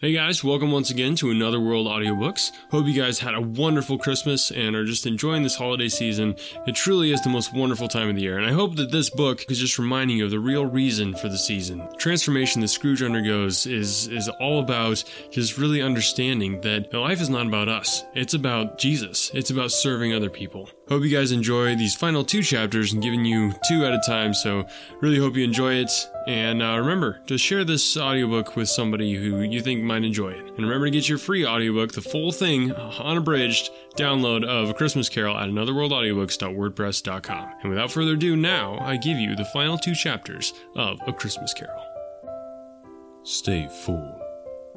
Hey guys, welcome once again to Another World Audiobooks. Hope you guys had a wonderful Christmas and are just enjoying this holiday season. It truly is the most wonderful time of the year, and I hope that this book is just reminding you of the real reason for the season. Transformation that Scrooge undergoes is is all about just really understanding that life is not about us. It's about Jesus. It's about serving other people. Hope you guys enjoy these final two chapters and giving you two at a time, so really hope you enjoy it. And uh, remember to share this audiobook with somebody who you think might enjoy it. And remember to get your free audiobook, the full thing, unabridged download of A Christmas Carol at anotherworldaudiobooks.wordpress.com. And without further ado, now I give you the final two chapters of A Christmas Carol. Stave four,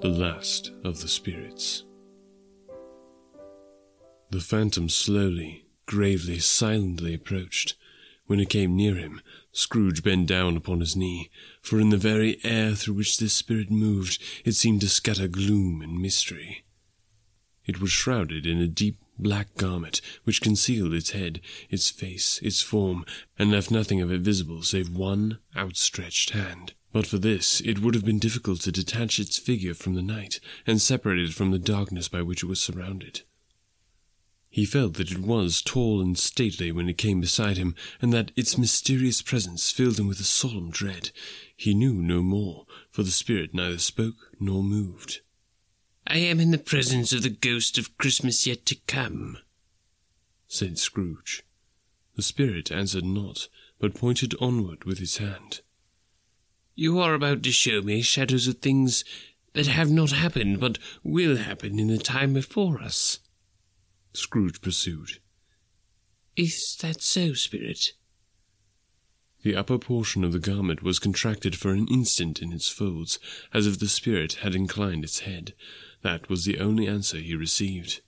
the last of the spirits. The phantom slowly, gravely, silently approached. When it came near him, Scrooge bent down upon his knee, for in the very air through which this spirit moved, it seemed to scatter gloom and mystery. It was shrouded in a deep black garment which concealed its head, its face, its form, and left nothing of it visible save one outstretched hand. But for this, it would have been difficult to detach its figure from the night, and separate it from the darkness by which it was surrounded. He felt that it was tall and stately when it came beside him, and that its mysterious presence filled him with a solemn dread. He knew no more, for the spirit neither spoke nor moved. I am in the presence of the ghost of Christmas yet to come, said Scrooge. The spirit answered not, but pointed onward with his hand. You are about to show me shadows of things that have not happened, but will happen in the time before us. Scrooge pursued. Is that so, Spirit? The upper portion of the garment was contracted for an instant in its folds, as if the spirit had inclined its head. That was the only answer he received.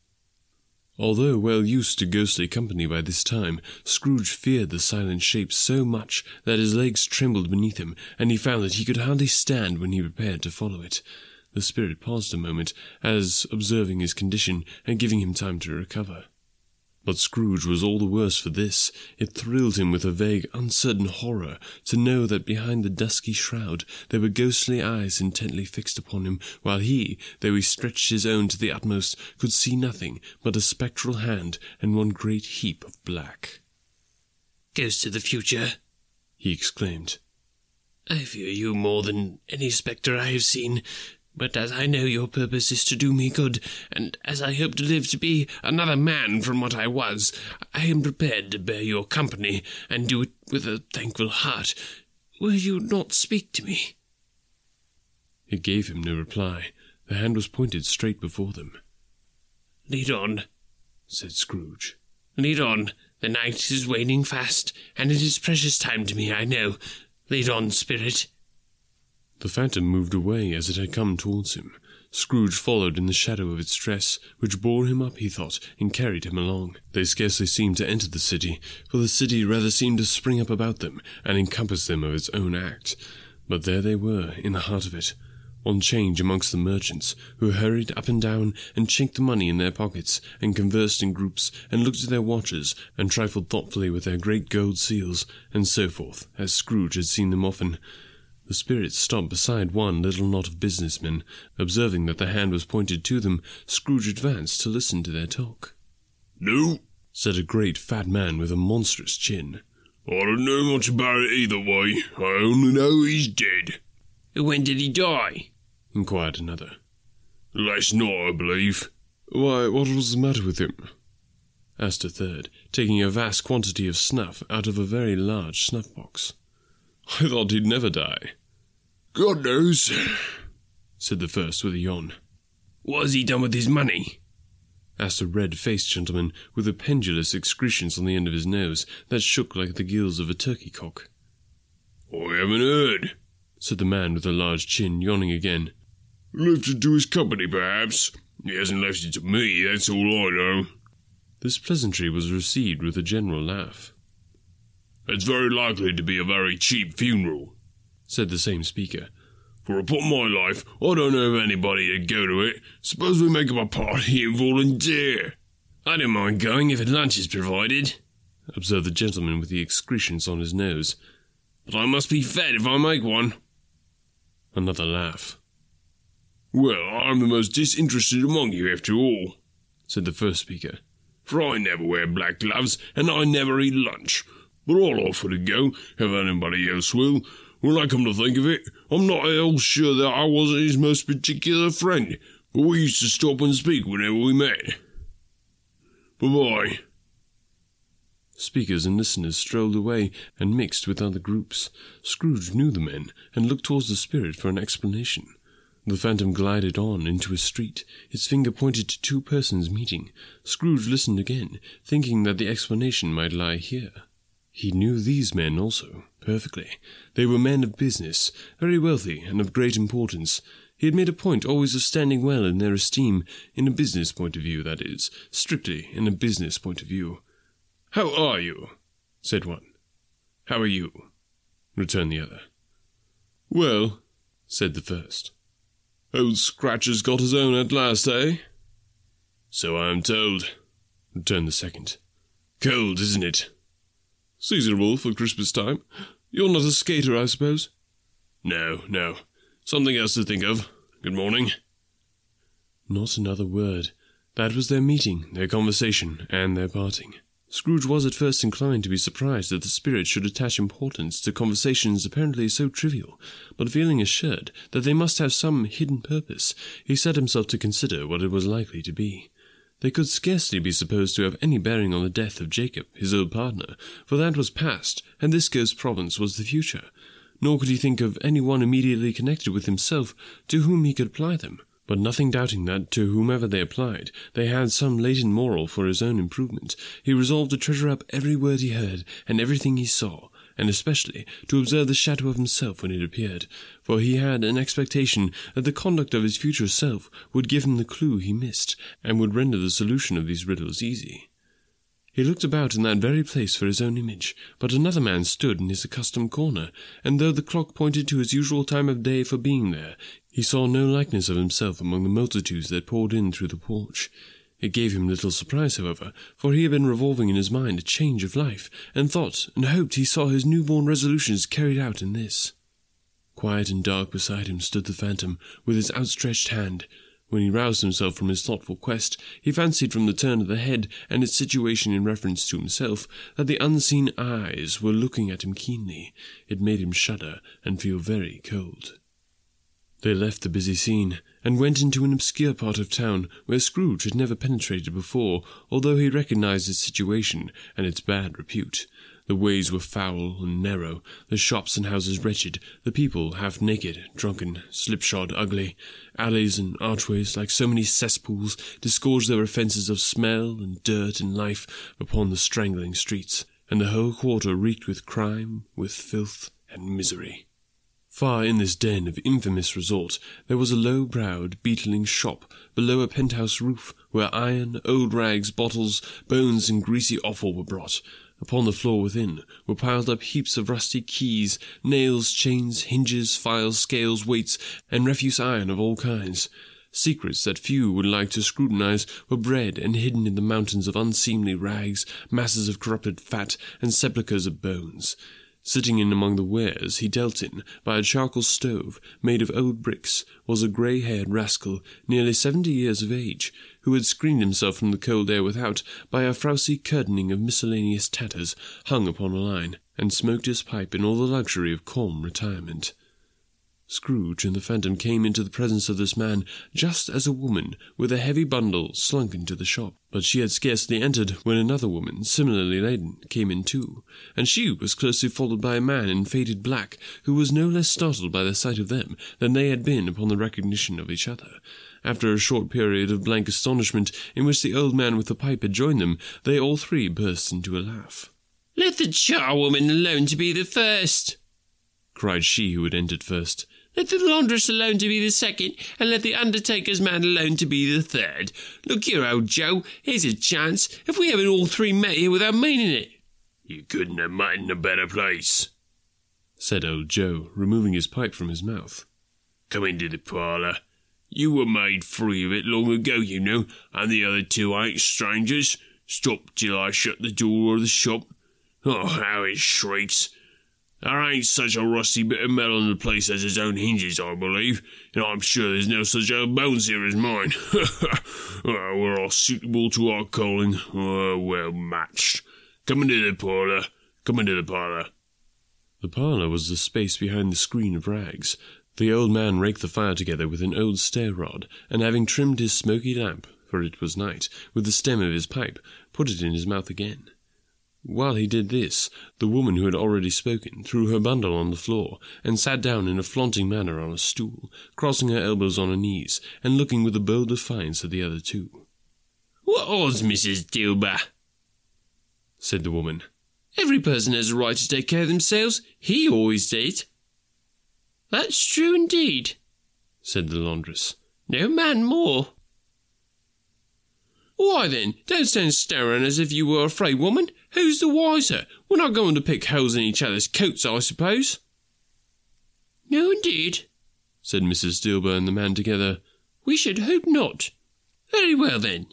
Although well used to ghostly company by this time, Scrooge feared the silent shape so much that his legs trembled beneath him, and he found that he could hardly stand when he prepared to follow it. The spirit paused a moment, as observing his condition and giving him time to recover. But Scrooge was all the worse for this. It thrilled him with a vague, uncertain horror to know that behind the dusky shroud there were ghostly eyes intently fixed upon him, while he, though he stretched his own to the utmost, could see nothing but a spectral hand and one great heap of black. Ghost of the future, he exclaimed. I fear you more than any spectre I have seen. But as I know your purpose is to do me good, and as I hope to live to be another man from what I was, I am prepared to bear your company, and do it with a thankful heart. Will you not speak to me? It gave him no reply. The hand was pointed straight before them. Lead on, said Scrooge. Lead on. The night is waning fast, and it is precious time to me, I know. Lead on, spirit. The phantom moved away as it had come towards him. Scrooge followed in the shadow of its dress, which bore him up, he thought, and carried him along. They scarcely seemed to enter the city, for the city rather seemed to spring up about them and encompass them of its own act. But there they were, in the heart of it, on change amongst the merchants, who hurried up and down and chinked the money in their pockets, and conversed in groups, and looked at their watches, and trifled thoughtfully with their great gold seals, and so forth, as Scrooge had seen them often. The spirit stopped beside one little knot of businessmen. Observing that the hand was pointed to them, Scrooge advanced to listen to their talk. No, said a great fat man with a monstrous chin. I don't know much about it either way. I only know he's dead. When did he die? inquired another. Last night, I believe. Why, what was the matter with him? asked a third, taking a vast quantity of snuff out of a very large snuff box. I thought he'd never die. God knows, said the first with a yawn. What has he done with his money? asked a red-faced gentleman with the pendulous excretions on the end of his nose that shook like the gills of a turkey cock. I haven't heard, said the man with the large chin, yawning again. Left it to his company, perhaps. He hasn't left it to me, that's all I know. This pleasantry was received with a general laugh. It's very likely to be a very cheap funeral, said the same speaker. For upon my life, I don't know of anybody to go to it. Suppose we make up a party and volunteer. I don't mind going if a lunch is provided, observed the gentleman with the excretions on his nose. But I must be fed if I make one. Another laugh. Well, I'm the most disinterested among you after all, said the first speaker. For I never wear black gloves, and I never eat lunch. But I'll offer to go, if anybody else will. When I come to think of it, I'm not at all sure that I wasn't his most particular friend, but we used to stop and speak whenever we met. Bye-bye. Speakers and listeners strolled away and mixed with other groups. Scrooge knew the men and looked towards the spirit for an explanation. The phantom glided on into a street. Its finger pointed to two persons meeting. Scrooge listened again, thinking that the explanation might lie here. He knew these men also, perfectly. They were men of business, very wealthy and of great importance. He had made a point always of standing well in their esteem, in a business point of view, that is, strictly in a business point of view. How are you? said one. How are you? returned the other. Well, said the first. Old Scratch has got his own at last, eh? So I am told, returned the second. Cold, isn't it? Seasonable for Christmas time. You're not a skater, I suppose? No, no. Something else to think of. Good morning. Not another word. That was their meeting, their conversation, and their parting. Scrooge was at first inclined to be surprised that the spirit should attach importance to conversations apparently so trivial, but feeling assured that they must have some hidden purpose, he set himself to consider what it was likely to be. They could scarcely be supposed to have any bearing on the death of Jacob, his old partner, for that was past, and this ghost's province was the future nor could he think of any one immediately connected with himself to whom he could apply them. But nothing doubting that, to whomever they applied, they had some latent moral for his own improvement, he resolved to treasure up every word he heard and everything he saw, and especially to observe the shadow of himself when it appeared, for he had an expectation that the conduct of his future self would give him the clue he missed, and would render the solution of these riddles easy. He looked about in that very place for his own image, but another man stood in his accustomed corner, and though the clock pointed to his usual time of day for being there, he saw no likeness of himself among the multitudes that poured in through the porch. It gave him little surprise, however, for he had been revolving in his mind a change of life, and thought and hoped he saw his newborn resolutions carried out in this. Quiet and dark beside him stood the phantom, with his outstretched hand, when he roused himself from his thoughtful quest, he fancied from the turn of the head and its situation in reference to himself that the unseen eyes were looking at him keenly. It made him shudder and feel very cold. They left the busy scene and went into an obscure part of town where Scrooge had never penetrated before, although he recognized its situation and its bad repute. The ways were foul and narrow, the shops and houses wretched, the people half naked, drunken, slipshod, ugly. Alleys and archways, like so many cesspools, disgorged their offences of smell and dirt and life upon the strangling streets, and the whole quarter reeked with crime, with filth, and misery. Far in this den of infamous resort there was a low-browed, beetling shop below a penthouse roof, where iron, old rags, bottles, bones, and greasy offal were brought, Upon the floor within were piled up heaps of rusty keys, nails, chains, hinges, files, scales, weights, and refuse iron of all kinds. Secrets that few would like to scrutinize were bred and hidden in the mountains of unseemly rags, masses of corrupted fat, and sepulchres of bones. Sitting in among the wares he dealt in, by a charcoal stove made of old bricks, was a grey-haired rascal, nearly seventy years of age, who had screened himself from the cold air without by a frowsy curtaining of miscellaneous tatters hung upon a line, and smoked his pipe in all the luxury of calm retirement. Scrooge and the Phantom came into the presence of this man just as a woman with a heavy bundle slunk into the shop. But she had scarcely entered when another woman, similarly laden, came in too, and she was closely followed by a man in faded black, who was no less startled by the sight of them than they had been upon the recognition of each other. After a short period of blank astonishment, in which the old man with the pipe had joined them, they all three burst into a laugh. Let the charwoman alone to be the first, cried she who had entered first. Let the laundress alone to be the second, and let the undertaker's man alone to be the third. Look here, old Joe, here's a chance. If we haven't all three met here without meaning it. You couldn't have met in a better place, said old Joe, removing his pipe from his mouth. Come into the parlour. You were made free of it long ago, you know, and the other two ain't strangers. Stop till I shut the door of the shop. Oh, how it shrieks! There ain't such a rusty bit of metal in the place as its own hinges, I believe, and I'm sure there's no such old bones here as mine. oh, we're all suitable to our calling, oh, well matched. Come into the parlour. Come into the parlour. The parlour was the space behind the screen of rags. The old man raked the fire together with an old stair rod, and having trimmed his smoky lamp, for it was night, with the stem of his pipe, put it in his mouth again. While he did this, the woman who had already spoken threw her bundle on the floor, and sat down in a flaunting manner on a stool, crossing her elbows on her knees, and looking with a bold defiance at the other two. What odds, Mrs. Dilber? said the woman. Every person has a right to take care of themselves. He always did. That's true indeed, said the laundress. No man more. Why then, don't stand staring as if you were afraid, woman. Who's the wiser? We're not going to pick holes in each other's coats, I suppose. No, indeed, said Mrs. Dilber and the man together. We should hope not. Very well, then,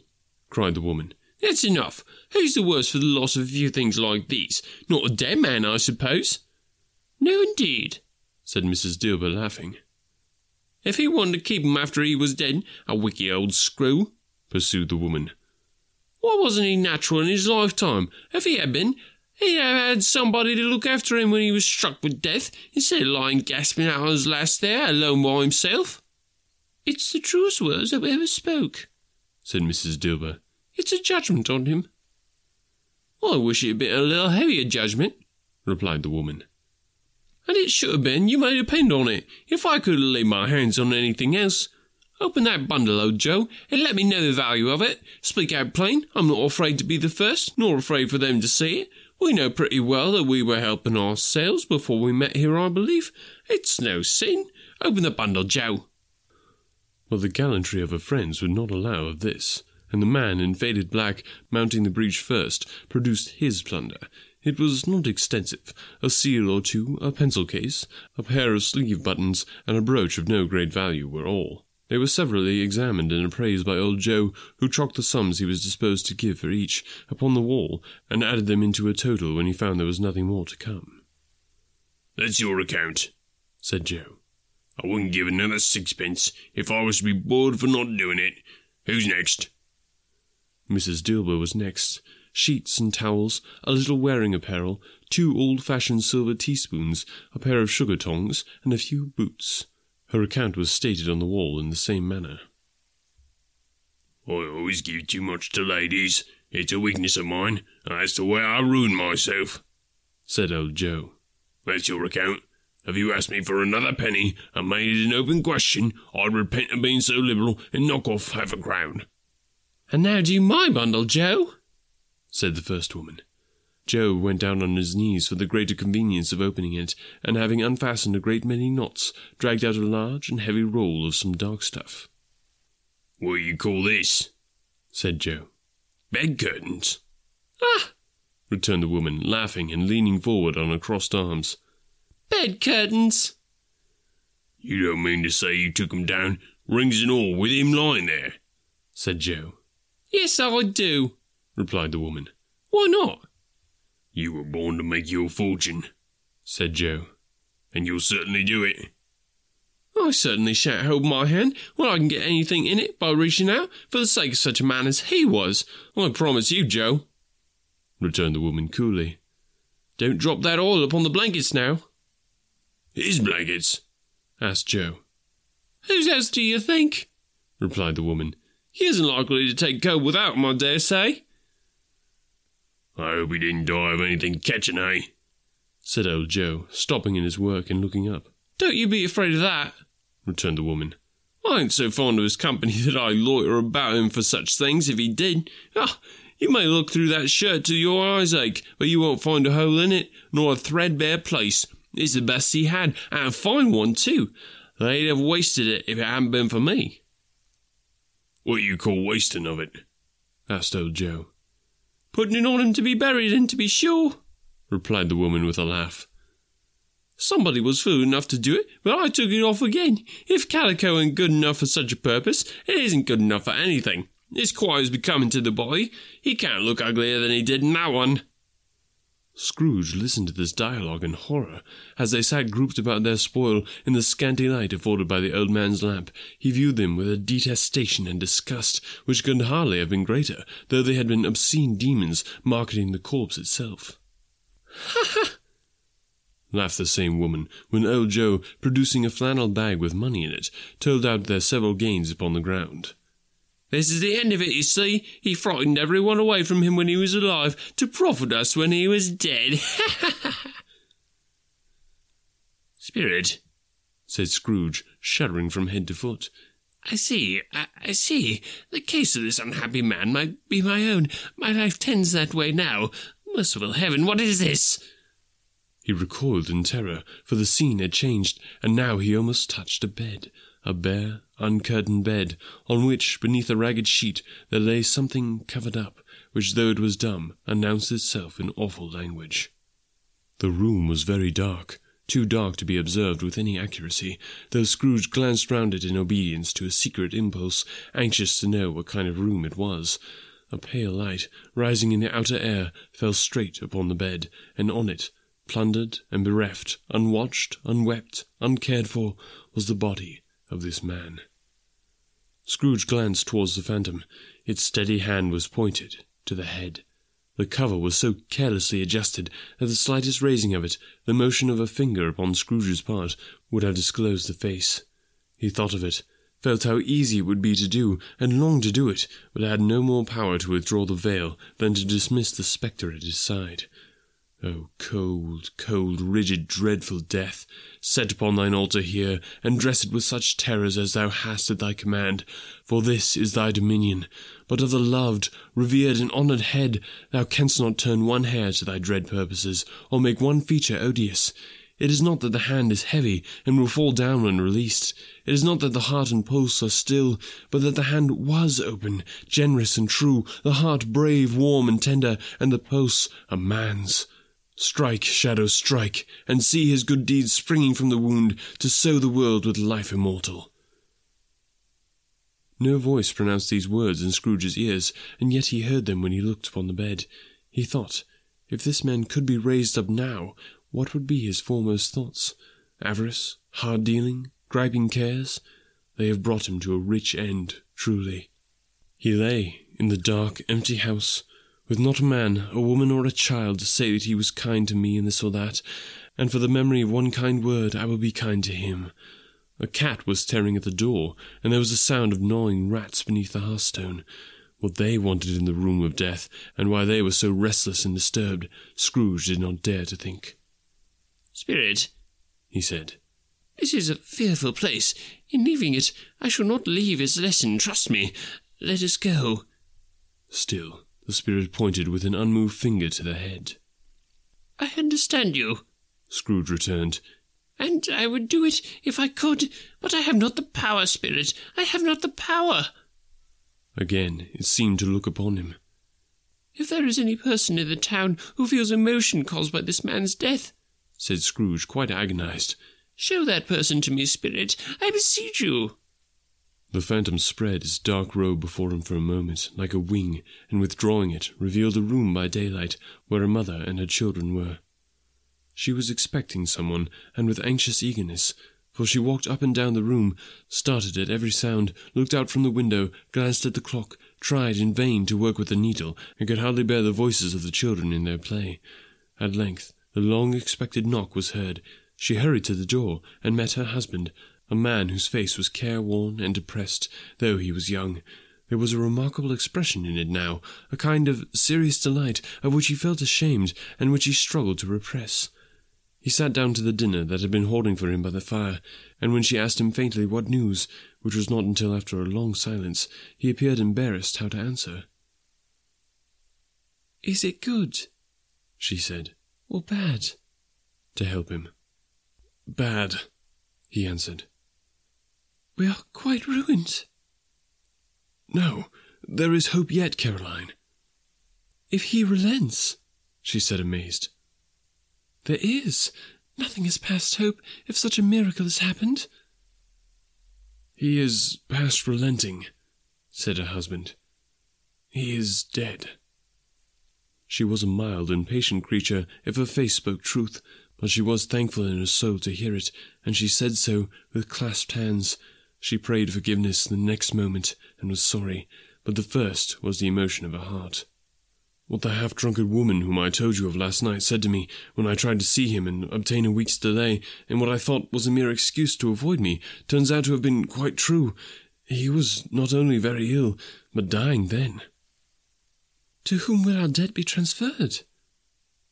cried the woman. That's enough. Who's the worse for the loss of a few things like these? Not a dead man, I suppose. No, indeed, said Mrs. Dilber, laughing. If he wanted to keep him after he was dead, a wicked old screw, pursued the woman. Why wasn't he natural in his lifetime? If he had been, he'd have had somebody to look after him when he was struck with death, instead of lying gasping out on his last there, alone by himself. It's the truest words that ever spoke, said Mrs. Dilber. It's a judgment on him. I wish it had been a little heavier judgment, replied the woman. And it should have been, you may depend on it. If I could have laid my hands on anything else, Open that bundle, old Joe, and let me know the value of it. Speak out plain. I'm not afraid to be the first, nor afraid for them to see it. We know pretty well that we were helping ourselves before we met here, I believe. It's no sin. Open the bundle, Joe. Well, the gallantry of her friends would not allow of this, and the man in faded black, mounting the breach first, produced his plunder. It was not extensive. A seal or two, a pencil case, a pair of sleeve buttons, and a brooch of no great value were all. They were severally examined and appraised by old Joe, who chalked the sums he was disposed to give for each upon the wall, and added them into a total when he found there was nothing more to come. That's your account, said Joe. I wouldn't give another sixpence if I was to be bored for not doing it. Who's next? Mrs. Dilber was next. Sheets and towels, a little wearing apparel, two old-fashioned silver teaspoons, a pair of sugar tongs, and a few boots. Her account was stated on the wall in the same manner. I always give too much to ladies. It's a weakness of mine. And that's the way I ruin myself, said old Joe. That's your account. If you asked me for another penny and made it an open question, I'd repent of being so liberal and knock off half a crown. And now do my bundle, Joe, said the first woman. Joe went down on his knees for the greater convenience of opening it, and having unfastened a great many knots, dragged out a large and heavy roll of some dark stuff. What do you call this? said Joe. Bed curtains. Ah! returned the woman, laughing and leaning forward on her crossed arms. Bed curtains. You don't mean to say you took 'em down, rings and all, with him lying there? said Joe. Yes, I do, replied the woman. Why not? You were born to make your fortune, said Joe. And you'll certainly do it. I certainly shan't hold my hand when I can get anything in it by reaching out for the sake of such a man as he was. I promise you, Joe, returned the woman coolly. Don't drop that oil upon the blankets now. His blankets? asked Joe. Whose else do you think? replied the woman. He isn't likely to take cold without him, I dare say. I hope he didn't die of anything catching, eh? said old Joe, stopping in his work and looking up. Don't you be afraid of that, returned the woman. I ain't so fond of his company that I loiter about him for such things if he did. Ah, you may look through that shirt till your eyes ache, but you won't find a hole in it, nor a threadbare place. It's the best he had, and a fine one too. They'd have wasted it if it hadn't been for me. What you call wasting of it? asked old Joe. Putting it on him to be buried in, to be sure, replied the woman with a laugh. Somebody was fool enough to do it, but I took it off again. If calico ain't good enough for such a purpose, it isn't good enough for anything. It's quite as becoming to the boy. He can't look uglier than he did in that one. Scrooge listened to this dialogue in horror. As they sat grouped about their spoil in the scanty light afforded by the old man's lamp, he viewed them with a detestation and disgust which could hardly have been greater, though they had been obscene demons marketing the corpse itself. Ha ha! laughed the same woman, when old Joe, producing a flannel bag with money in it, told out their several gains upon the ground. This is the end of it, you see. He frightened everyone away from him when he was alive, to profit us when he was dead. Spirit, said Scrooge, shuddering from head to foot. I see, I, I, see. The case of this unhappy man might be my own. My life tends that way now. Merciful heaven, what is this? He recoiled in terror, for the scene had changed, and now he almost touched a bed, a bare, uncurtained bed, on which, beneath a ragged sheet, there lay something covered up, which, though it was dumb, announced itself in awful language. The room was very dark, too dark to be observed with any accuracy, though Scrooge glanced round it in obedience to a secret impulse, anxious to know what kind of room it was. A pale light, rising in the outer air, fell straight upon the bed, and on it, plundered and bereft, unwatched, unwept, uncared for, was the body of this man. Scrooge glanced towards the phantom. Its steady hand was pointed to the head. The cover was so carelessly adjusted that the slightest raising of it, the motion of a finger upon Scrooge's part, would have disclosed the face. He thought of it, felt how easy it would be to do, and longed to do it, but had no more power to withdraw the veil than to dismiss the spectre at his side. O cold, cold, rigid, dreadful death, set upon thine altar here, and dress it with such terrors as thou hast at thy command, for this is thy dominion. But of the loved, revered, and honoured head thou canst not turn one hair to thy dread purposes, or make one feature odious. It is not that the hand is heavy, and will fall down when released. It is not that the heart and pulse are still, but that the hand was open, generous and true, the heart brave, warm, and tender, and the pulse a man's. Strike, shadow, strike, and see his good deeds springing from the wound to sow the world with life immortal. No voice pronounced these words in Scrooge's ears, and yet he heard them when he looked upon the bed. He thought, if this man could be raised up now, what would be his foremost thoughts? Avarice, hard dealing, griping cares? They have brought him to a rich end, truly. He lay in the dark, empty house, with not a man, a woman, or a child to say that he was kind to me in this or that, and for the memory of one kind word I will be kind to him. A cat was tearing at the door, and there was a sound of gnawing rats beneath the hearthstone. What they wanted in the room of death, and why they were so restless and disturbed, Scrooge did not dare to think. Spirit, he said, this is a fearful place. In leaving it, I shall not leave its lesson, trust me. Let us go. Still, the spirit pointed with an unmoved finger to the head. I understand you, Scrooge returned. And I would do it if I could, but I have not the power, Spirit. I have not the power. Again it seemed to look upon him. If there is any person in the town who feels emotion caused by this man's death, said Scrooge, quite agonized, show that person to me, Spirit. I beseech you. The phantom spread its dark robe before him for a moment, like a wing, and withdrawing it, revealed a room by daylight, where a mother and her children were. She was expecting someone, and with anxious eagerness, for she walked up and down the room, started at every sound, looked out from the window, glanced at the clock, tried in vain to work with the needle, and could hardly bear the voices of the children in their play. At length, the long expected knock was heard. She hurried to the door, and met her husband, a man whose face was careworn and depressed, though he was young. There was a remarkable expression in it now, a kind of serious delight, of which he felt ashamed, and which he struggled to repress. He sat down to the dinner that had been holding for him by the fire, and when she asked him faintly what news, which was not until after a long silence, he appeared embarrassed how to answer. Is it good? she said. Or bad? To help him. Bad, he answered. We are quite ruined. No, there is hope yet, Caroline. If he relents, she said, amazed. There is. Nothing is past hope if such a miracle has happened. He is past relenting, said her husband. He is dead. She was a mild and patient creature if her face spoke truth, but she was thankful in her soul to hear it, and she said so with clasped hands. She prayed forgiveness the next moment and was sorry, but the first was the emotion of her heart. What the half drunken woman whom I told you of last night said to me when I tried to see him and obtain a week's delay, in what I thought was a mere excuse to avoid me, turns out to have been quite true. He was not only very ill, but dying then. To whom will our debt be transferred?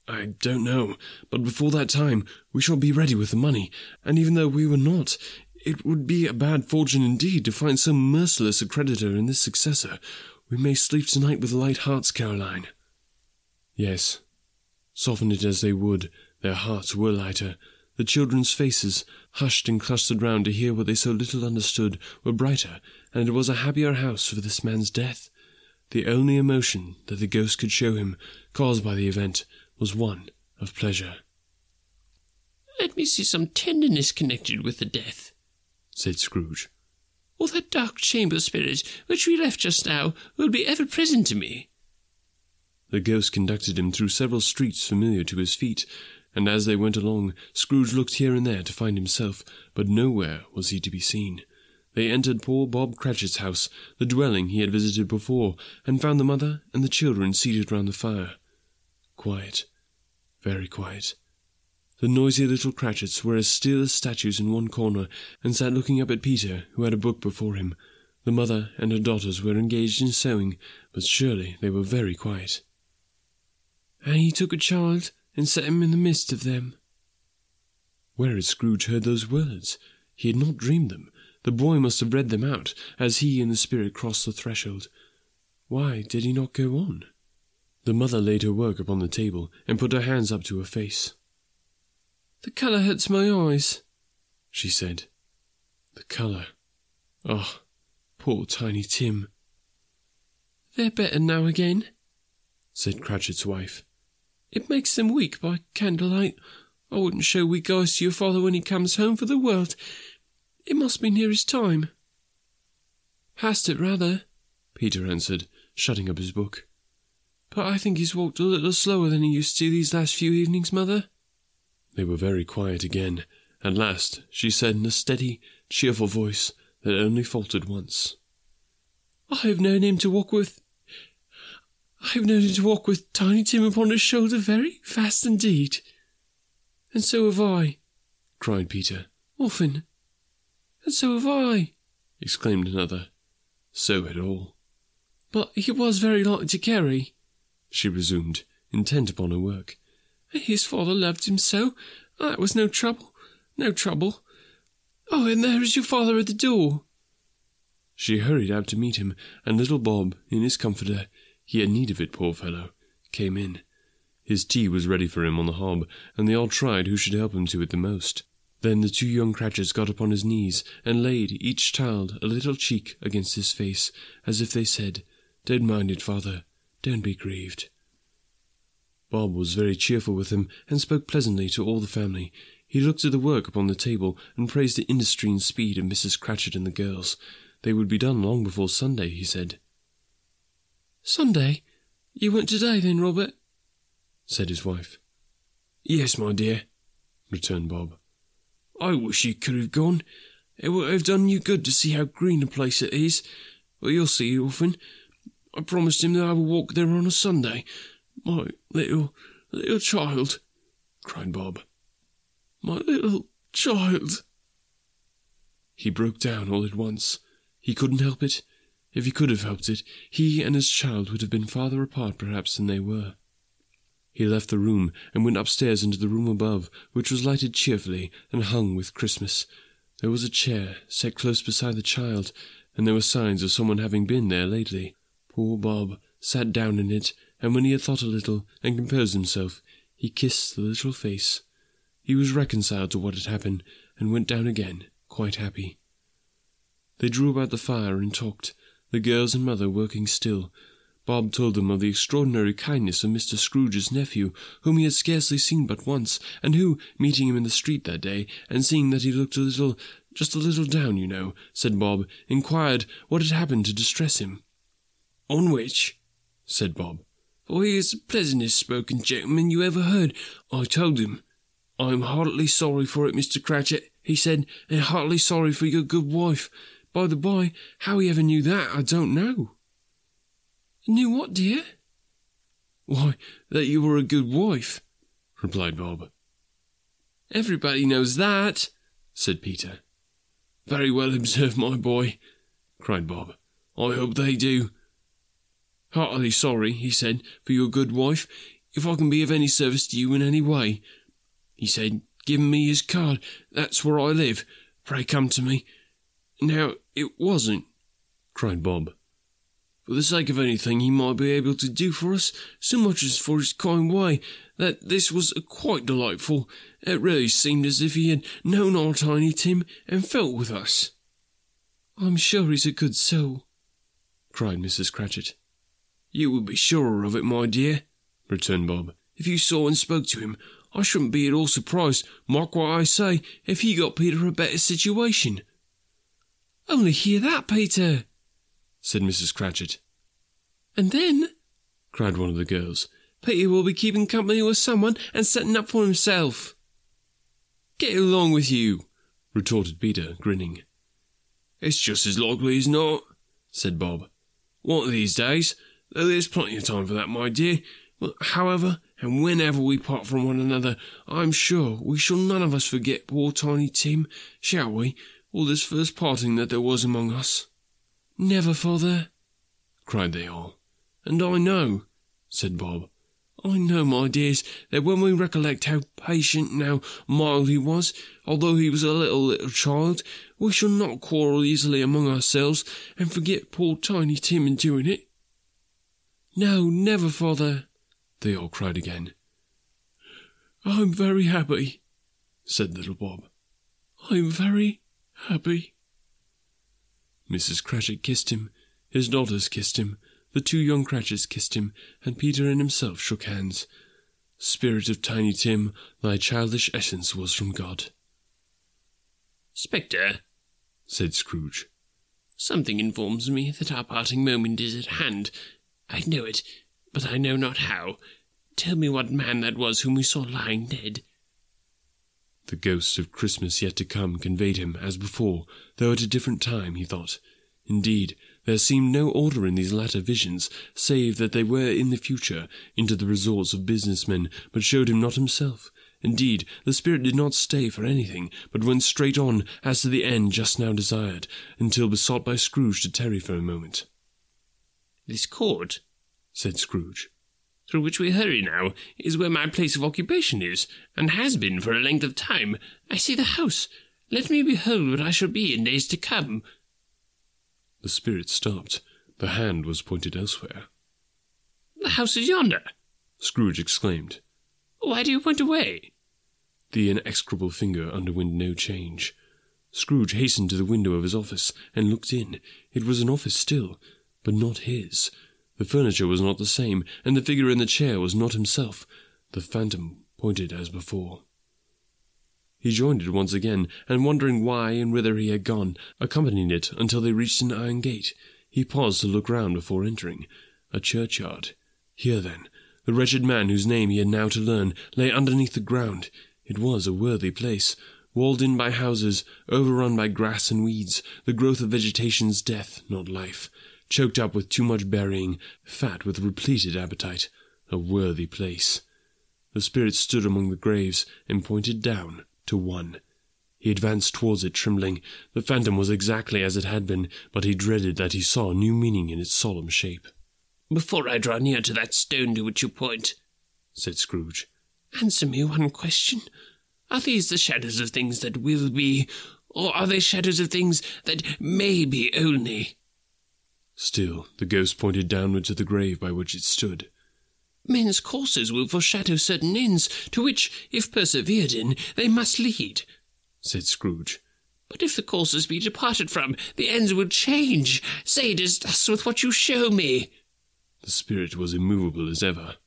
I don't know, but before that time we shall be ready with the money, and even though we were not, it would be a bad fortune indeed to find so merciless a creditor in this successor. We may sleep tonight with light hearts, Caroline. Yes, soften it as they would, their hearts were lighter. The children's faces, hushed and clustered round to hear what they so little understood, were brighter, and it was a happier house for this man's death. The only emotion that the ghost could show him, caused by the event, was one of pleasure. Let me see some tenderness connected with the death, said Scrooge. Or that dark chamber spirit which we left just now will be ever present to me. The ghost conducted him through several streets familiar to his feet, and as they went along, Scrooge looked here and there to find himself, but nowhere was he to be seen. They entered poor Bob Cratchit's house, the dwelling he had visited before, and found the mother and the children seated round the fire. Quiet, very quiet. The noisy little Cratchits were as still as statues in one corner, and sat looking up at Peter, who had a book before him. The mother and her daughters were engaged in sewing, but surely they were very quiet. And he took a child and set him in the midst of them. Where had Scrooge heard those words? He had not dreamed them. The boy must have read them out as he and the spirit crossed the threshold. Why did he not go on? The mother laid her work upon the table and put her hands up to her face. The colour hurts my eyes, she said. The colour. Ah, oh, poor Tiny Tim. They're better now again, said Cratchit's wife. It makes them weak by candlelight. I wouldn't show weak eyes to your father when he comes home for the world. It must be near his time. Past it, rather, Peter answered, shutting up his book. But I think he's walked a little slower than he used to these last few evenings, mother. They were very quiet again. At last she said in a steady, cheerful voice that only faltered once. I have known him to walk with. I have known him to walk with Tiny Tim upon his shoulder very fast indeed. And so have I, cried Peter. Often. And so have I, exclaimed another. So had all. But he was very light to carry, she resumed, intent upon her work. His father loved him so. Ah, that was no trouble. No trouble. Oh, and there is your father at the door. She hurried out to meet him, and little Bob, in his comforter, he had need of it, poor fellow, came in. His tea was ready for him on the hob, and they all tried who should help him to it the most. Then the two young Cratchits got upon his knees, and laid each child a little cheek against his face, as if they said, Don't mind it, father, don't be grieved. Bob was very cheerful with them, and spoke pleasantly to all the family. He looked at the work upon the table, and praised the industry and speed of Mrs. Cratchit and the girls. They would be done long before Sunday, he said. Sunday? You went today, then, Robert? said his wife. Yes, my dear, returned Bob. I wish you could have gone. It would have done you good to see how green a place it is. But you'll see, it often. I promised him that I would walk there on a Sunday. My little, little child, cried Bob. My little child. He broke down all at once. He couldn't help it. If he could have helped it, he and his child would have been farther apart perhaps than they were. He left the room and went upstairs into the room above, which was lighted cheerfully and hung with Christmas. There was a chair set close beside the child, and there were signs of someone having been there lately. Poor Bob sat down in it, and when he had thought a little and composed himself, he kissed the little face. He was reconciled to what had happened, and went down again, quite happy. They drew about the fire and talked, the girls and mother working still. Bob told them of the extraordinary kindness of Mr. Scrooge's nephew, whom he had scarcely seen but once, and who, meeting him in the street that day, and seeing that he looked a little, just a little down, you know, said Bob, inquired what had happened to distress him. On which, said Bob, for he is the pleasantest spoken gentleman you ever heard, I told him, I am heartily sorry for it, Mr. Cratchit, he said, and heartily sorry for your good wife. By the by, how he ever knew that, I don't know. Knew what, dear? Why, that you were a good wife, replied Bob. Everybody knows that, said Peter. Very well observed, my boy, cried Bob. I hope they do. Heartily sorry, he said, for your good wife. If I can be of any service to you in any way, he said, giving me his card. That's where I live. Pray come to me. Now, it wasn't, cried Bob. For the sake of anything he might be able to do for us, so much as for his kind way, that this was quite delightful. It really seemed as if he had known our Tiny Tim and felt with us. I'm sure he's a good soul, cried Mrs. Cratchit. You would be surer of it, my dear, returned Bob. If you saw and spoke to him, I shouldn't be at all surprised, mark what I say, if he got Peter a better situation. Only hear that, Peter, said Mrs. Cratchit. And then, cried one of the girls, Peter will be keeping company with someone and setting up for himself. Get along with you, retorted Peter, grinning. It's just as likely as not, said Bob. One of these days, though there's plenty of time for that, my dear. However and whenever we part from one another, I'm sure we shall none of us forget poor Tiny Tim, shall we, or this first parting that there was among us? Never, father, cried they all. And I know, said Bob, I know, my dears, that when we recollect how patient and how mild he was, although he was a little, little child, we shall not quarrel easily among ourselves and forget poor Tiny Tim in doing it. No, never, father, they all cried again. I'm very happy, said little Bob. I'm very happy. Mrs. Cratchit kissed him, his daughters kissed him, the two young Cratchits kissed him, and Peter and himself shook hands. Spirit of Tiny Tim, thy childish essence was from God. Spectre, said Scrooge, something informs me that our parting moment is at hand. I know it, but I know not how. Tell me what man that was whom we saw lying dead. The ghosts of Christmas yet to come conveyed him, as before, though at a different time, he thought. Indeed, there seemed no order in these latter visions, save that they were in the future, into the resorts of business men, but showed him not himself. Indeed, the spirit did not stay for anything, but went straight on as to the end just now desired, until besought by Scrooge to tarry for a moment. This court, said Scrooge, through which we hurry now, is where my place of occupation is, and has been for a length of time. I see the house. Let me behold what I shall be in days to come. The spirit stopped. The hand was pointed elsewhere. The house is yonder, Scrooge exclaimed. Why do you point away? The inexorable finger underwent no change. Scrooge hastened to the window of his office and looked in. It was an office still, but not his. The furniture was not the same, and the figure in the chair was not himself. The phantom pointed as before. He joined it once again, and wondering why and whither he had gone, accompanied it until they reached an iron gate. He paused to look round before entering. A churchyard. Here, then, the wretched man whose name he had now to learn lay underneath the ground. It was a worthy place, walled in by houses, overrun by grass and weeds, the growth of vegetation's death, not life choked up with too much burying, fat with repleted appetite. A worthy place. The spirit stood among the graves and pointed down to one. He advanced towards it, trembling. The phantom was exactly as it had been, but he dreaded that he saw new meaning in its solemn shape. Before I draw near to that stone to which you point, said Scrooge, answer me one question. Are these the shadows of things that will be, or are they shadows of things that may be only? Still, the ghost pointed downward to the grave by which it stood. Men's courses will foreshadow certain ends, to which, if persevered in, they must lead, said Scrooge. But if the courses be departed from, the ends will change. Say it is thus with what you show me. The spirit was immovable as ever.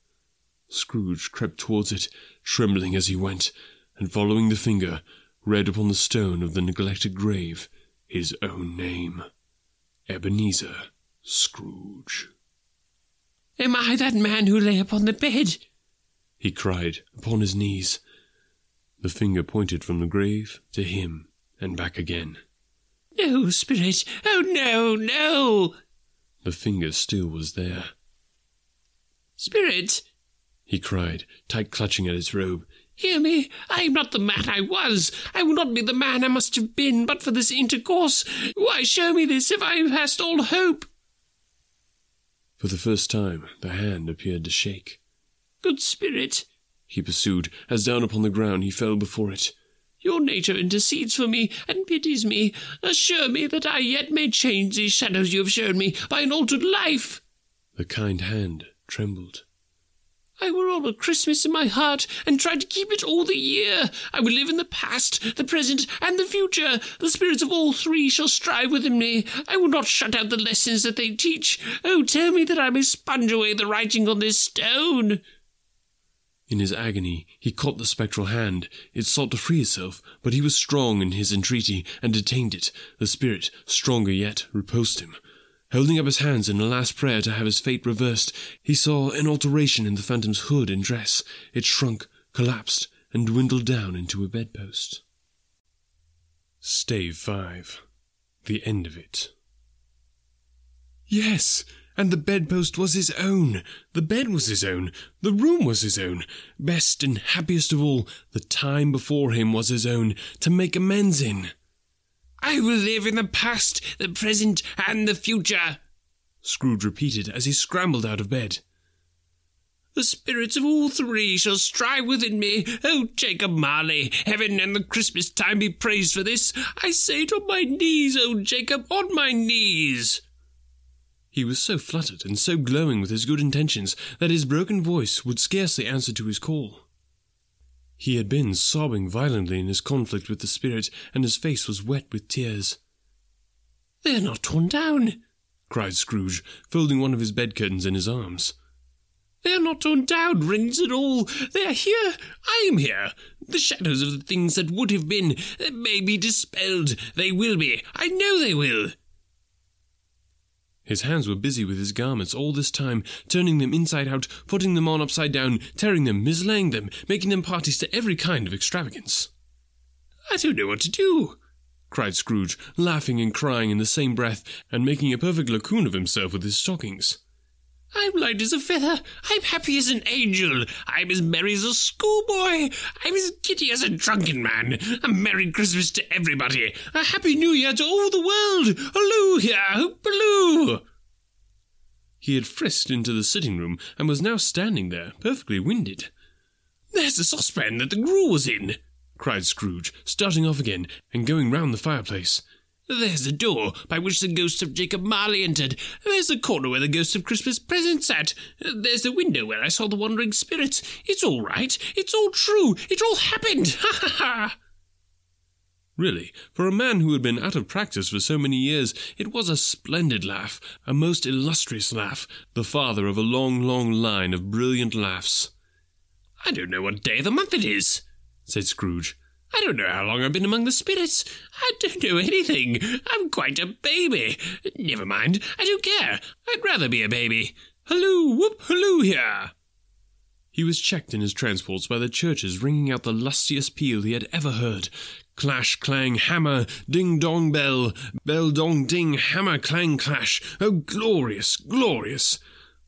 Scrooge crept towards it, trembling as he went, and following the finger, read upon the stone of the neglected grave his own name Ebenezer Scrooge. Am I that man who lay upon the bed? he cried upon his knees. The finger pointed from the grave to him and back again. No, spirit! Oh, no, no! The finger still was there. Spirit! he cried, tight clutching at his robe. Hear me! I am not the man I was. I will not be the man I must have been but for this intercourse. Why show me this if I have past all hope? For the first time, the hand appeared to shake. Good spirit, he pursued, as down upon the ground he fell before it. Your nature intercedes for me and pities me. Assure me that I yet may change these shadows you have shown me by an altered life. The kind hand trembled. I will roll a Christmas in my heart and try to keep it all the year. I will live in the past, the present, and the future. The spirits of all three shall strive within me. I will not shut out the lessons that they teach. Oh, tell me that I may sponge away the writing on this stone. In his agony, he caught the spectral hand. It sought to free itself, but he was strong in his entreaty, and detained it. The spirit, stronger yet, repulsed him. Holding up his hands in a last prayer to have his fate reversed, he saw an alteration in the phantom's hood and dress. It shrunk, collapsed, and dwindled down into a bedpost. Stave 5. The end of it. Yes, and the bedpost was his own. The bed was his own. The room was his own. Best and happiest of all, the time before him was his own, to make amends in. I will live in the past, the present, and the future, Scrooge repeated as he scrambled out of bed. The spirits of all three shall strive within me. Oh, Jacob Marley, heaven and the Christmas time be praised for this. I say it on my knees, oh Jacob, on my knees. He was so fluttered and so glowing with his good intentions that his broken voice would scarcely answer to his call. He had been sobbing violently in his conflict with the spirit, and his face was wet with tears. They are not torn down, cried Scrooge, folding one of his bed curtains in his arms. They are not torn down, rings and all. They are here. I am here. The shadows of the things that would have been may be dispelled. They will be. I know they will. His hands were busy with his garments all this time, turning them inside out, putting them on upside down, tearing them, mislaying them, making them parties to every kind of extravagance. I don't know what to do, cried Scrooge, laughing and crying in the same breath, and making a perfect Laocoön of himself with his stockings. I'm light as a feather. I'm happy as an angel. I'm as merry as a schoolboy. I'm as giddy as a drunken man. A Merry Christmas to everybody. A Happy New Year to all the world. Halloo here! He had frisked into the sitting room and was now standing there, perfectly winded. There's the saucepan that the gruel was in, cried Scrooge, starting off again and going round the fireplace. There's the door by which the ghost of Jacob Marley entered. There's the corner where the ghost of Christmas present sat. There's the window where I saw the wandering spirits. It's all right. It's all true. It all happened. Ha ha ha! Really, for a man who had been out of practice for so many years, it was a splendid laugh, a most illustrious laugh, the father of a long, long line of brilliant laughs. I don't know what day of the month it is, said Scrooge. I don't know how long I've been among the spirits. I don't know anything. I'm quite a baby. Never mind. I don't care. I'd rather be a baby. Halloo, whoop, halloo here. He was checked in his transports by the churches ringing out the lustiest peal he had ever heard. Clash, clang, hammer, ding dong bell, bell dong ding, hammer, clang, clash. Oh, glorious, glorious!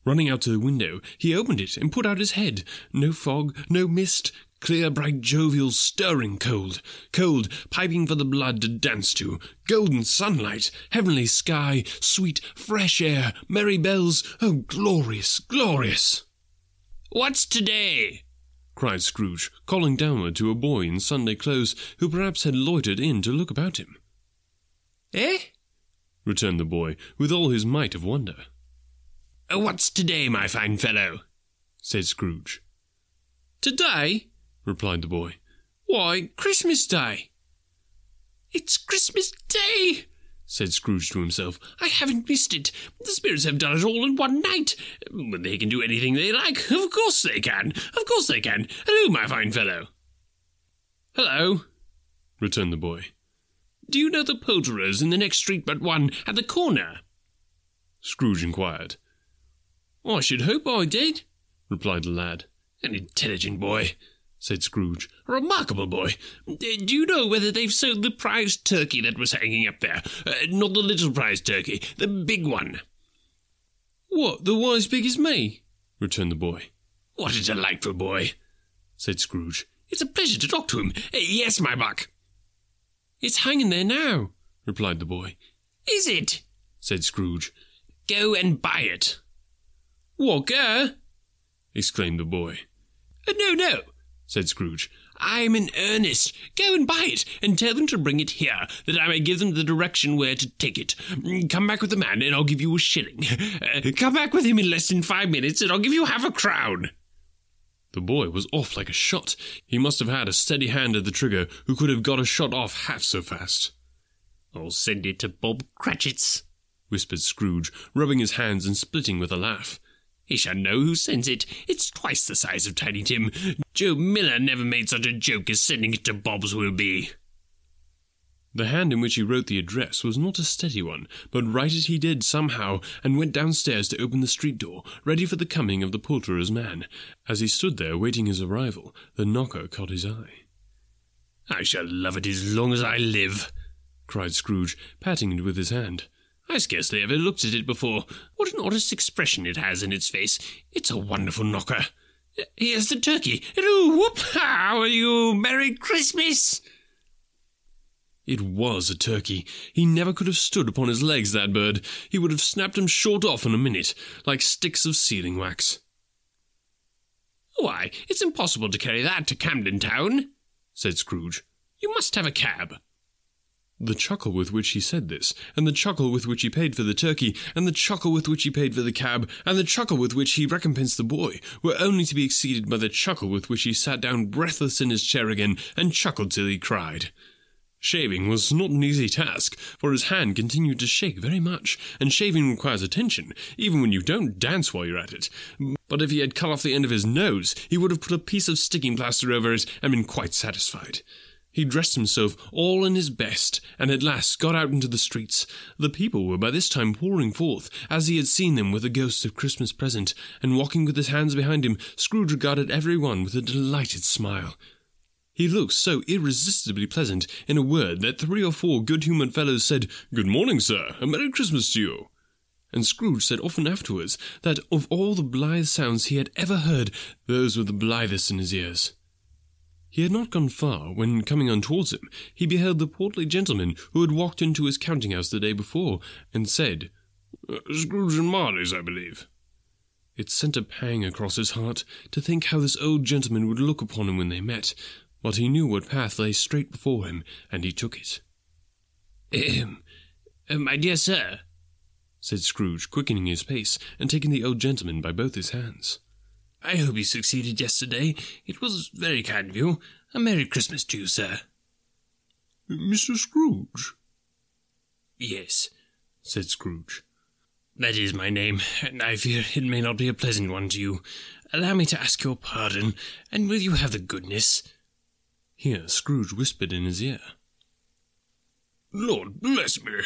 Running out to the window, he opened it and put out his head. No fog, no mist, clear, bright, jovial, stirring cold, cold, piping for the blood to dance to, golden sunlight, heavenly sky, sweet, fresh air, merry bells, oh, glorious, glorious! What's today? cried Scrooge, calling downward to a boy in Sunday clothes who perhaps had loitered in to look about him. Eh? returned the boy, with all his might of wonder. What's today, my fine fellow? said Scrooge. Today? Replied the boy. Why, Christmas Day. It's Christmas Day, said Scrooge to himself. I haven't missed it. The spirits have done it all in one night. But they can do anything they like. Of course they can. Of course they can. Hello, my fine fellow. Hello, returned the boy. Do you know the poulterers in the next street but one, at the corner? Scrooge inquired. I should hope I did, replied the lad. An intelligent boy, said Scrooge. Remarkable boy. Do you know whether they've sold the prize turkey that was hanging up there? Uh, not the little prize turkey, the big one. What, the one as big as me? returned the boy. What a delightful boy, said Scrooge. It's a pleasure to talk to him. Uh, yes, my buck. It's hanging there now, replied the boy. Is it? said Scrooge. Go and buy it. What, exclaimed the boy. Uh, no, no, said Scrooge. I'm in earnest. Go and buy it, and tell them to bring it here, that I may give them the direction where to take it. Come back with the man, and I'll give you a shilling. Uh, come back with him in less than five minutes, and I'll give you half a crown. The boy was off like a shot. He must have had a steady hand at the trigger who could have got a shot off half so fast. I'll send it to Bob Cratchit's, whispered Scrooge, rubbing his hands and splitting with a laugh. He shall know who sends it. It's twice the size of Tiny Tim. Joe Miller never made such a joke as sending it to Bob's will be. The hand in which he wrote the address was not a steady one, but write it he did somehow, and went downstairs to open the street door, ready for the coming of the poulterer's man. As he stood there waiting his arrival, the knocker caught his eye. I shall love it as long as I live, cried Scrooge, patting it with his hand. I scarcely ever looked at it before. What an honest expression it has in its face. It's a wonderful knocker. Here's the turkey. Hello, whoop! How are you? Merry Christmas! It was a turkey. He never could have stood upon his legs, that bird. He would have snapped them short off in a minute, like sticks of sealing wax. Why, it's impossible to carry that to Camden Town, said Scrooge. You must have a cab. The chuckle with which he said this, and the chuckle with which he paid for the turkey, and the chuckle with which he paid for the cab, and the chuckle with which he recompensed the boy, were only to be exceeded by the chuckle with which he sat down breathless in his chair again, and chuckled till he cried. Shaving was not an easy task, for his hand continued to shake very much, and shaving requires attention, even when you don't dance while you're at it. But if he had cut off the end of his nose, he would have put a piece of sticking plaster over it and been quite satisfied. He dressed himself all in his best, and at last got out into the streets. The people were by this time pouring forth, as he had seen them with the ghosts of Christmas present, and walking with his hands behind him, Scrooge regarded every one with a delighted smile. He looked so irresistibly pleasant, in a word, that three or four good-humoured fellows said, Good morning, sir, and Merry Christmas to you. And Scrooge said often afterwards that of all the blithe sounds he had ever heard, those were the blithest in his ears. He had not gone far when, coming on towards him, he beheld the portly gentleman who had walked into his counting house the day before, and said, uh, Scrooge and Marley's, I believe. It sent a pang across his heart to think how this old gentleman would look upon him when they met, but he knew what path lay straight before him, and he took it. Ahem, uh, my dear sir, said Scrooge, quickening his pace and taking the old gentleman by both his hands. I hope you succeeded yesterday. It was very kind of you. A Merry Christmas to you, sir. Mr. Scrooge? Yes, said Scrooge. That is my name, and I fear it may not be a pleasant one to you. Allow me to ask your pardon, and will you have the goodness? Here Scrooge whispered in his ear. Lord bless me!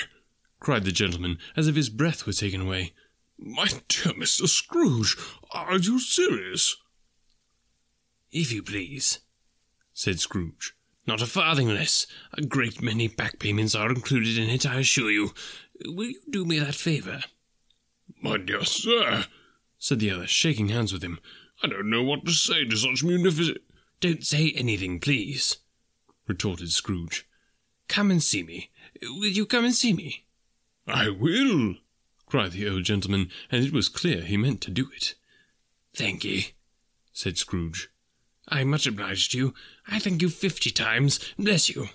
cried the gentleman, as if his breath were taken away. My dear Mr. Scrooge, are you serious? If you please, said Scrooge. Not a farthing less. A great many back payments are included in it, I assure you. Will you do me that favour? My dear sir, said the other, shaking hands with him, I don't know what to say to such munificent. Don't say anything, please, retorted Scrooge. Come and see me. Will you come and see me? I will, cried the old gentleman, and it was clear he meant to do it. Thank ye, said Scrooge. I'm much obliged to you. I thank you fifty times. Bless you.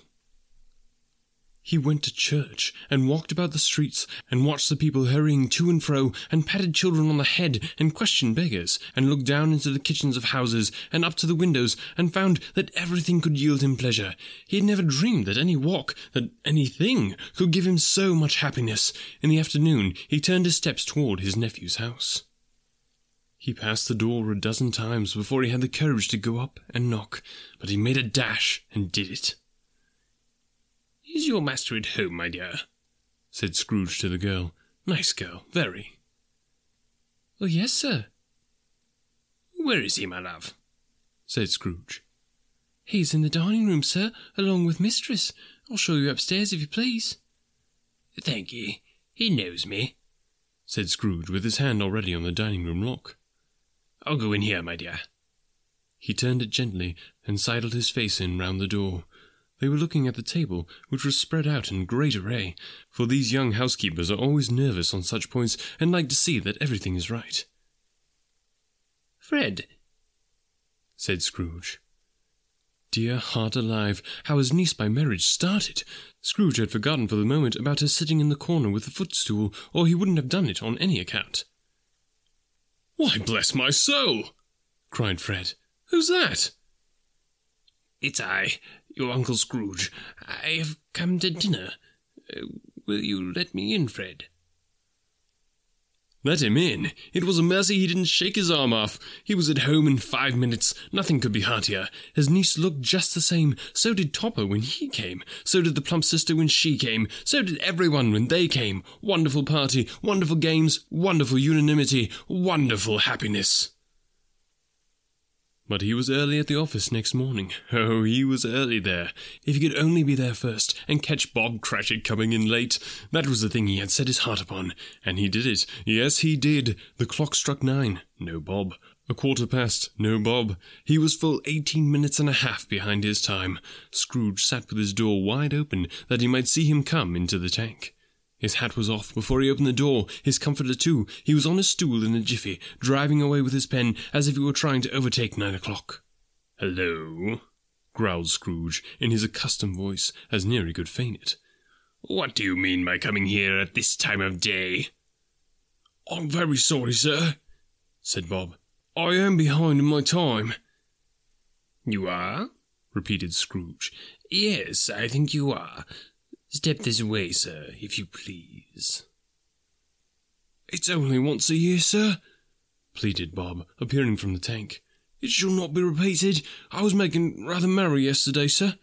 He went to church and walked about the streets and watched the people hurrying to and fro and patted children on the head and questioned beggars and looked down into the kitchens of houses and up to the windows and found that everything could yield him pleasure. He had never dreamed that any walk, that anything, could give him so much happiness. In the afternoon he turned his steps toward his nephew's house. He passed the door a dozen times before he had the courage to go up and knock, but he made a dash and did it. Is your master at home, my dear? said Scrooge to the girl. Nice girl, very. Oh, yes, sir. Where is he, my love? said Scrooge. He's in the dining room, sir, along with mistress. I'll show you upstairs, if you please. Thank ye. He knows me, said Scrooge, with his hand already on the dining room lock. I'll go in here, my dear. He turned it gently and sidled his face in round the door. They were looking at the table, which was spread out in great array, for these young housekeepers are always nervous on such points and like to see that everything is right. Fred, said Scrooge. Dear heart alive, how his niece by marriage started! Scrooge had forgotten for the moment about her sitting in the corner with the footstool, or he wouldn't have done it on any account. Why, bless my soul! cried Fred. Who's that? It's I, your Uncle Scrooge. I have come to dinner. Uh, will you let me in, Fred? Let him in. It was a mercy he didn't shake his arm off. He was at home in five minutes. Nothing could be heartier. His niece looked just the same. So did Topper when he came. So did the plump sister when she came. So did everyone when they came. Wonderful party, wonderful games, wonderful unanimity, wonderful happiness. But he was early at the office next morning. Oh, he was early there. If he could only be there first, and catch Bob Cratchit coming in late. That was the thing he had set his heart upon. And he did it. Yes, he did. The clock struck nine. No Bob. A quarter past. No Bob. He was full eighteen minutes and a half behind his time. Scrooge sat with his door wide open, that he might see him come into the tank. His hat was off before he opened the door, his comforter too. He was on his stool in a jiffy, driving away with his pen as if he were trying to overtake nine o'clock. Hello, growled Scrooge in his accustomed voice, as near he could feign it. What do you mean by coming here at this time of day? I'm very sorry, sir, said Bob. I am behind in my time. You are? repeated Scrooge. Yes, I think you are. Step this way, sir, if you please. It's only once a year, sir, pleaded Bob, appearing from the tank. It shall not be repeated. I was making rather merry yesterday, sir.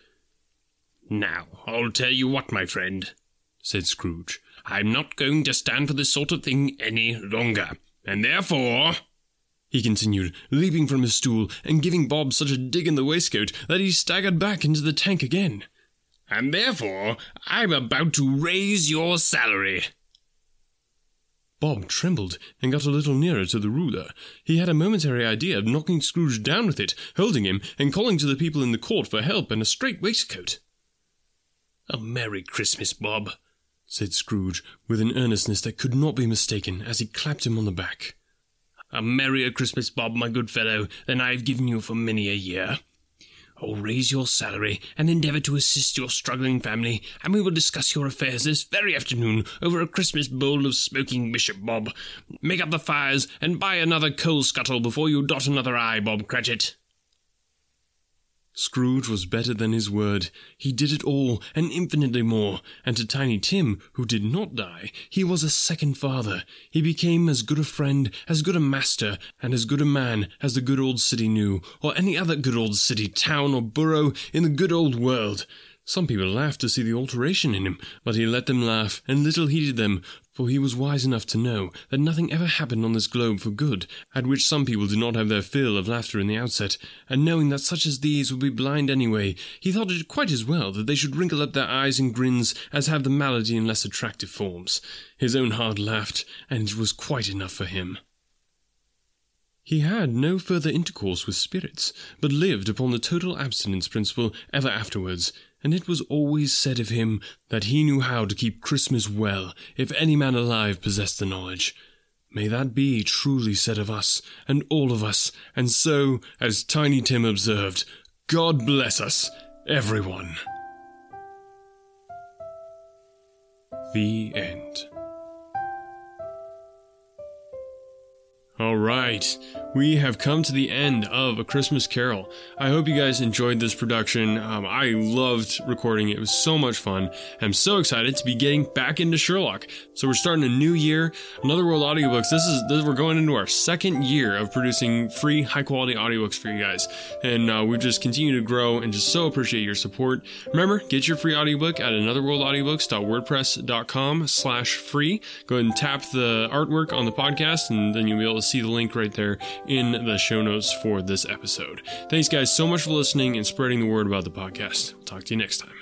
Now, I'll tell you what, my friend, said Scrooge. I'm not going to stand for this sort of thing any longer, and therefore he continued, leaping from his stool and giving Bob such a dig in the waistcoat that he staggered back into the tank again and therefore I'm about to raise your salary. Bob trembled and got a little nearer to the ruler. He had a momentary idea of knocking Scrooge down with it, holding him, and calling to the people in the court for help and a straight waistcoat. A Merry Christmas, Bob, said Scrooge, with an earnestness that could not be mistaken, as he clapped him on the back. A merrier Christmas, Bob, my good fellow, than I have given you for many a year or raise your salary and endeavour to assist your struggling family, and we will discuss your affairs this very afternoon over a Christmas bowl of smoking Bishop Bob. Make up the fires and buy another coal scuttle before you dot another i, Bob Cratchit. Scrooge was better than his word. He did it all, and infinitely more. And to Tiny Tim, who did not die, he was a second father. He became as good a friend, as good a master, and as good a man as the good old city knew, or any other good old city, town, or borough in the good old world. Some people laughed to see the alteration in him, but he let them laugh, and little heeded them, for he was wise enough to know that nothing ever happened on this globe for good, at which some people did not have their fill of laughter in the outset, and knowing that such as these would be blind anyway, he thought it quite as well that they should wrinkle up their eyes in grins as have the malady in less attractive forms. His own heart laughed, and it was quite enough for him. He had no further intercourse with spirits, but lived upon the total abstinence principle ever afterwards, and it was always said of him that he knew how to keep Christmas well, if any man alive possessed the knowledge. May that be truly said of us, and all of us, and so, as Tiny Tim observed, God bless us, everyone. The end. All right, we have come to the end of A Christmas Carol. I hope you guys enjoyed this production. Um, I loved recording it, it was so much fun. I'm so excited to be getting back into Sherlock. So, we're starting a new year, Another World Audiobooks. This is, this, we're going into our second year of producing free, high quality audiobooks for you guys. And uh, we just continue to grow and just so appreciate your support. Remember, get your free audiobook at anotherworldaudiobooks.wordpress.com slash free. Go ahead and tap the artwork on the podcast, and then you'll be able to see the link right there in the show notes for this episode. Thanks, guys, so much for listening and spreading the word about the podcast. Talk to you next time.